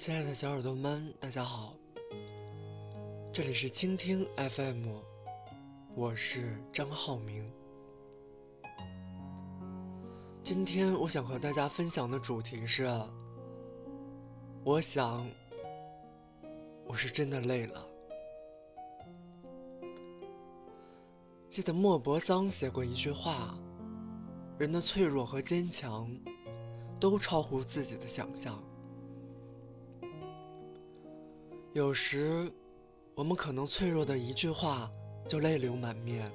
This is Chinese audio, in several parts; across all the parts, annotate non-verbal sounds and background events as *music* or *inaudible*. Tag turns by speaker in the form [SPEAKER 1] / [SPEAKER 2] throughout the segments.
[SPEAKER 1] 亲爱的小耳朵们，大家好，这里是倾听 FM，我是张浩明。今天我想和大家分享的主题是，我想，我是真的累了。记得莫泊桑写过一句话：人的脆弱和坚强，都超乎自己的想象。有时，我们可能脆弱的一句话就泪流满面；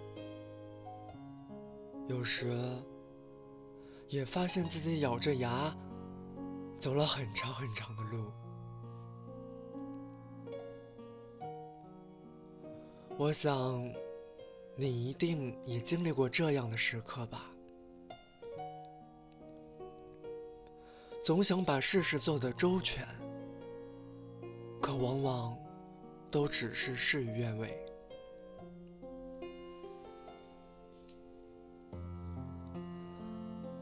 [SPEAKER 1] 有时，也发现自己咬着牙走了很长很长的路。我想，你一定也经历过这样的时刻吧？总想把事事做得周全。可往往都只是事与愿违，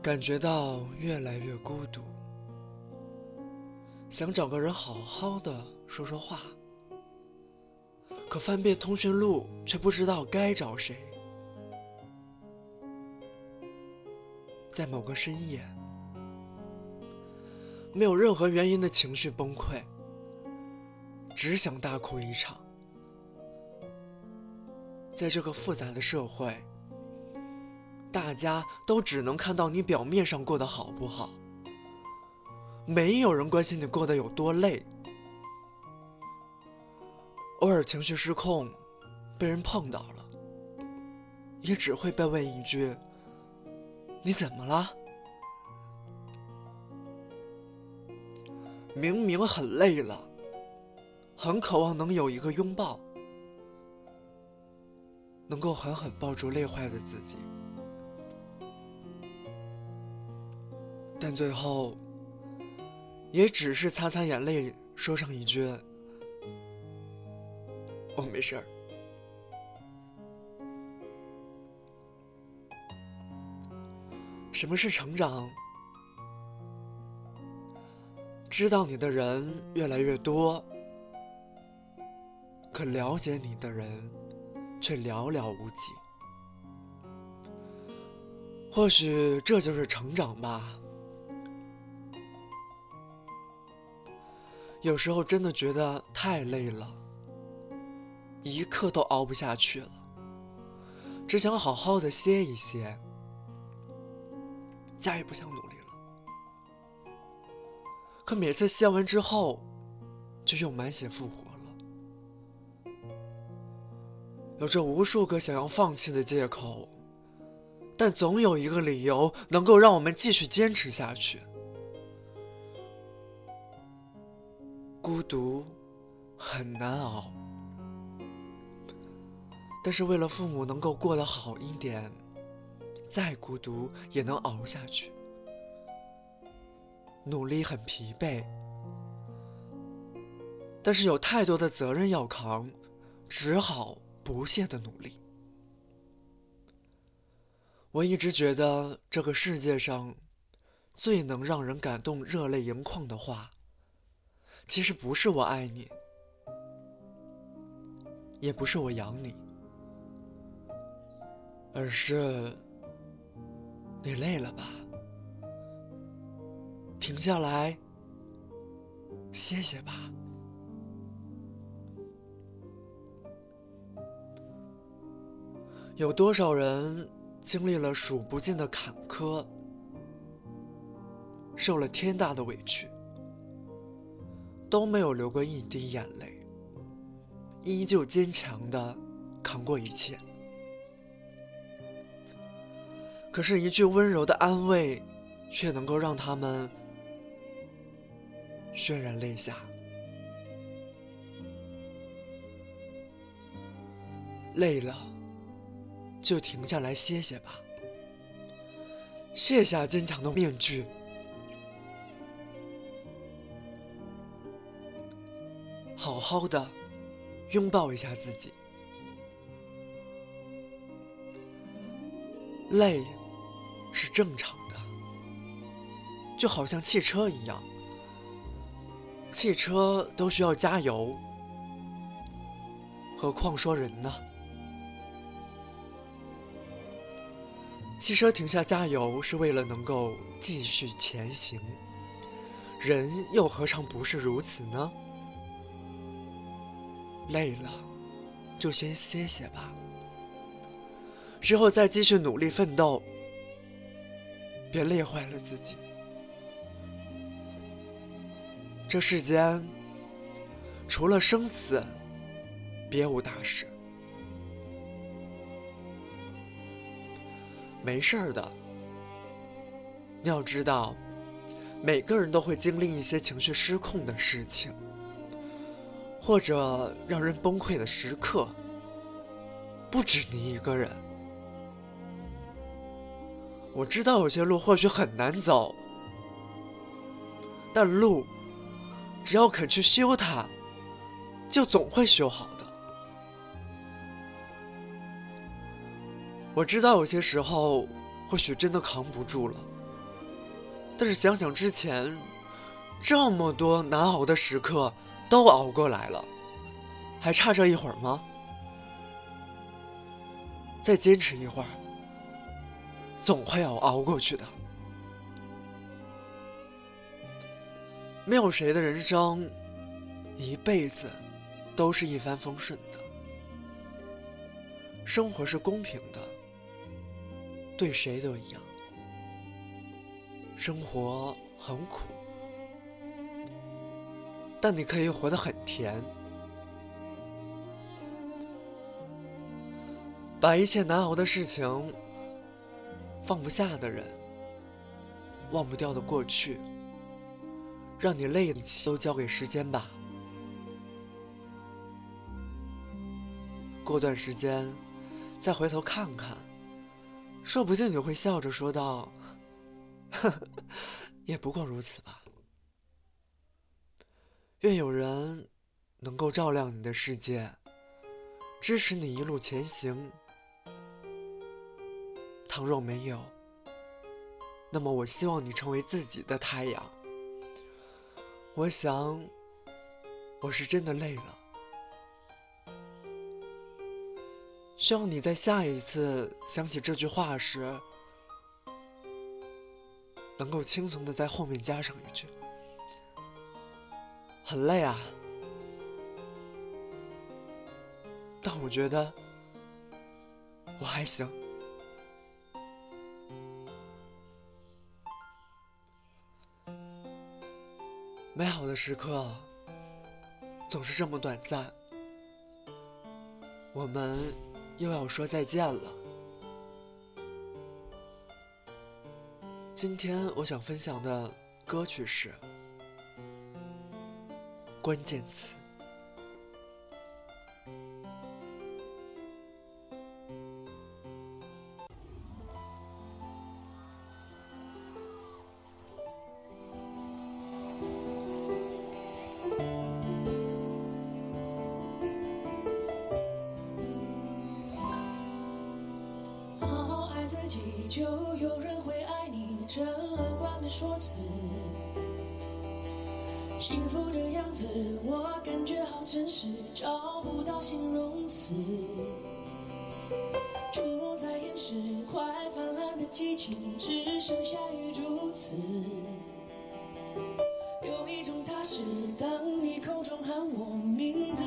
[SPEAKER 1] 感觉到越来越孤独，想找个人好好的说说话，可翻遍通讯录却不知道该找谁。在某个深夜，没有任何原因的情绪崩溃。只想大哭一场。在这个复杂的社会，大家都只能看到你表面上过得好不好，没有人关心你过得有多累。偶尔情绪失控，被人碰到了，也只会被问一句：“你怎么了？”明明很累了。很渴望能有一个拥抱，能够狠狠抱住累坏的自己，但最后也只是擦擦眼泪，说上一句：“我没事儿。”什么是成长？知道你的人越来越多。可了解你的人，却寥寥无几。或许这就是成长吧。有时候真的觉得太累了，一刻都熬不下去了，只想好好的歇一歇，再也不想努力了。可每次歇完之后，就又满血复活。有着无数个想要放弃的借口，但总有一个理由能够让我们继续坚持下去。孤独很难熬，但是为了父母能够过得好一点，再孤独也能熬下去。努力很疲惫，但是有太多的责任要扛，只好。不懈的努力。我一直觉得这个世界上最能让人感动、热泪盈眶的话，其实不是“我爱你”，也不是“我养你”，而是“你累了吧？停下来，歇歇吧。”有多少人经历了数不尽的坎坷，受了天大的委屈，都没有流过一滴眼泪，依旧坚强的扛过一切。可是，一句温柔的安慰，却能够让他们潸然泪下，累了。就停下来歇歇吧，卸下坚强的面具，好好的拥抱一下自己。累是正常的，就好像汽车一样，汽车都需要加油，何况说人呢？汽车停下加油是为了能够继续前行，人又何尝不是如此呢？累了，就先歇歇吧，之后再继续努力奋斗，别累坏了自己。这世间除了生死，别无大事。没事儿的，你要知道，每个人都会经历一些情绪失控的事情，或者让人崩溃的时刻，不止你一个人。我知道有些路或许很难走，但路。只要肯去修它，就总会修好的。我知道有些时候或许真的扛不住了，但是想想之前这么多难熬的时刻都熬过来了，还差这一会儿吗？再坚持一会儿，总会要熬过去的。没有谁的人生一辈子都是一帆风顺的，生活是公平的，对谁都一样。生活很苦，但你可以活得很甜。把一切难熬的事情、放不下的人、忘不掉的过去。让你累的气都交给时间吧。过段时间，再回头看看，说不定你会笑着说道呵：“ *laughs* 也不过如此吧。”愿有人能够照亮你的世界，支持你一路前行。倘若没有，那么我希望你成为自己的太阳。我想，我是真的累了。希望你在下一次想起这句话时，能够轻松的在后面加上一句：“很累啊。”但我觉得我还行。美好的时刻总是这么短暂，我们又要说再见了。今天我想分享的歌曲是关键词。
[SPEAKER 2] 就有人会爱你，这乐观的说辞。幸福的样子，我感觉好真实，找不到形容词。沉默在掩饰，快泛滥的激情，只剩下语助词。有一种踏实，当你口中喊我名字。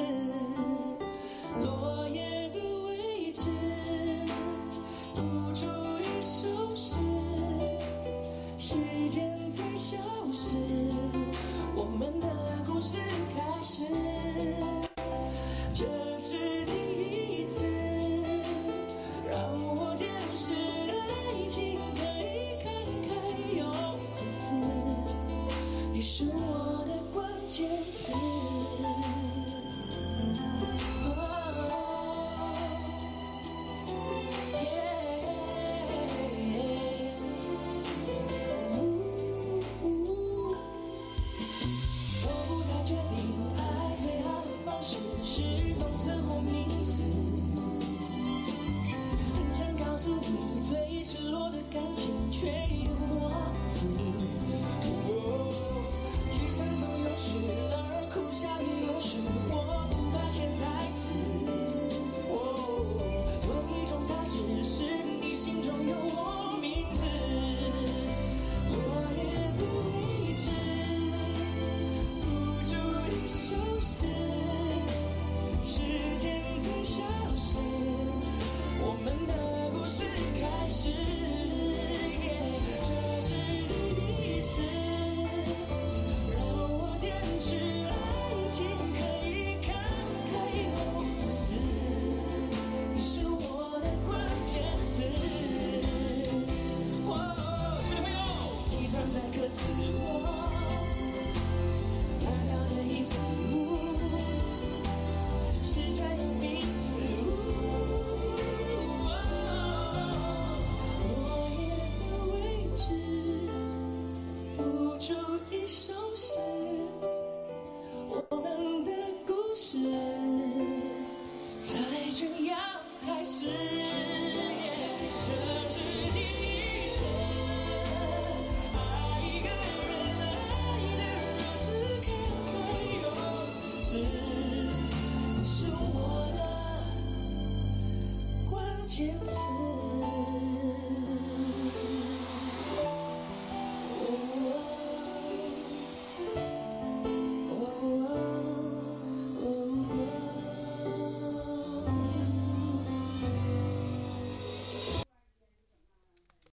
[SPEAKER 2] chances.